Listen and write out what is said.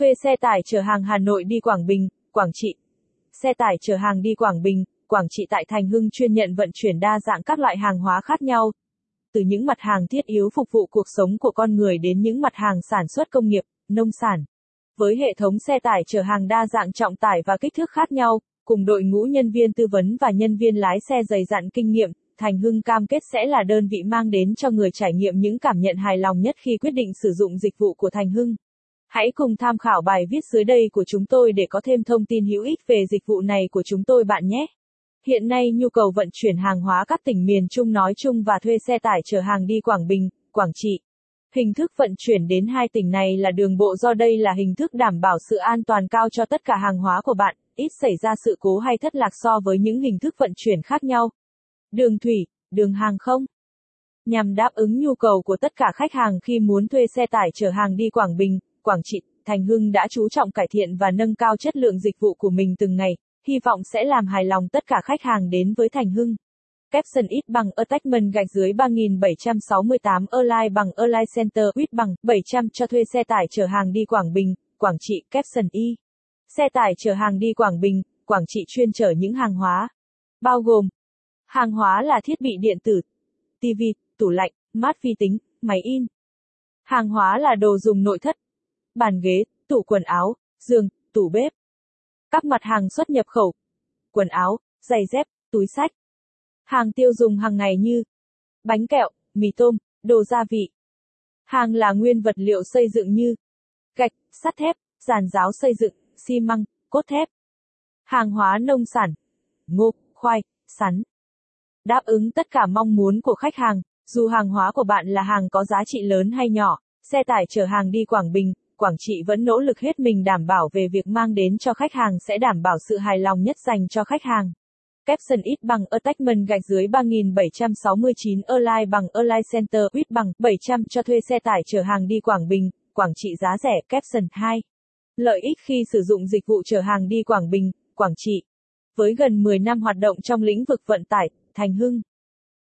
Thuê xe tải chở hàng Hà Nội đi Quảng Bình, Quảng Trị. Xe tải chở hàng đi Quảng Bình, Quảng Trị tại Thành Hưng chuyên nhận vận chuyển đa dạng các loại hàng hóa khác nhau. Từ những mặt hàng thiết yếu phục vụ cuộc sống của con người đến những mặt hàng sản xuất công nghiệp, nông sản. Với hệ thống xe tải chở hàng đa dạng trọng tải và kích thước khác nhau, cùng đội ngũ nhân viên tư vấn và nhân viên lái xe dày dặn kinh nghiệm, Thành Hưng cam kết sẽ là đơn vị mang đến cho người trải nghiệm những cảm nhận hài lòng nhất khi quyết định sử dụng dịch vụ của Thành Hưng. Hãy cùng tham khảo bài viết dưới đây của chúng tôi để có thêm thông tin hữu ích về dịch vụ này của chúng tôi bạn nhé. Hiện nay nhu cầu vận chuyển hàng hóa các tỉnh miền Trung nói chung và thuê xe tải chở hàng đi Quảng Bình, Quảng Trị. Hình thức vận chuyển đến hai tỉnh này là đường bộ do đây là hình thức đảm bảo sự an toàn cao cho tất cả hàng hóa của bạn, ít xảy ra sự cố hay thất lạc so với những hình thức vận chuyển khác nhau. Đường thủy, đường hàng không. Nhằm đáp ứng nhu cầu của tất cả khách hàng khi muốn thuê xe tải chở hàng đi Quảng Bình, Quảng Trị, Thành Hưng đã chú trọng cải thiện và nâng cao chất lượng dịch vụ của mình từng ngày, hy vọng sẽ làm hài lòng tất cả khách hàng đến với Thành Hưng. Capson ít bằng attachment gạch dưới 3768 Align bằng Align Center ít bằng 700 cho thuê xe tải chở hàng đi Quảng Bình, Quảng Trị Capson Y. Xe tải chở hàng đi Quảng Bình, Quảng Trị chuyên chở những hàng hóa. Bao gồm Hàng hóa là thiết bị điện tử, TV, tủ lạnh, mát vi tính, máy in. Hàng hóa là đồ dùng nội thất, bàn ghế, tủ quần áo, giường, tủ bếp. Các mặt hàng xuất nhập khẩu, quần áo, giày dép, túi sách. Hàng tiêu dùng hàng ngày như bánh kẹo, mì tôm, đồ gia vị. Hàng là nguyên vật liệu xây dựng như gạch, sắt thép, giàn giáo xây dựng, xi măng, cốt thép. Hàng hóa nông sản, ngô, khoai, sắn. Đáp ứng tất cả mong muốn của khách hàng, dù hàng hóa của bạn là hàng có giá trị lớn hay nhỏ, xe tải chở hàng đi Quảng Bình, Quảng Trị vẫn nỗ lực hết mình đảm bảo về việc mang đến cho khách hàng sẽ đảm bảo sự hài lòng nhất dành cho khách hàng. Capson ít bằng attachment gạch dưới 3769 Align bằng Align Center ít bằng 700 cho thuê xe tải chở hàng đi Quảng Bình, Quảng Trị giá rẻ Capson 2. Lợi ích khi sử dụng dịch vụ chở hàng đi Quảng Bình, Quảng Trị. Với gần 10 năm hoạt động trong lĩnh vực vận tải, Thành Hưng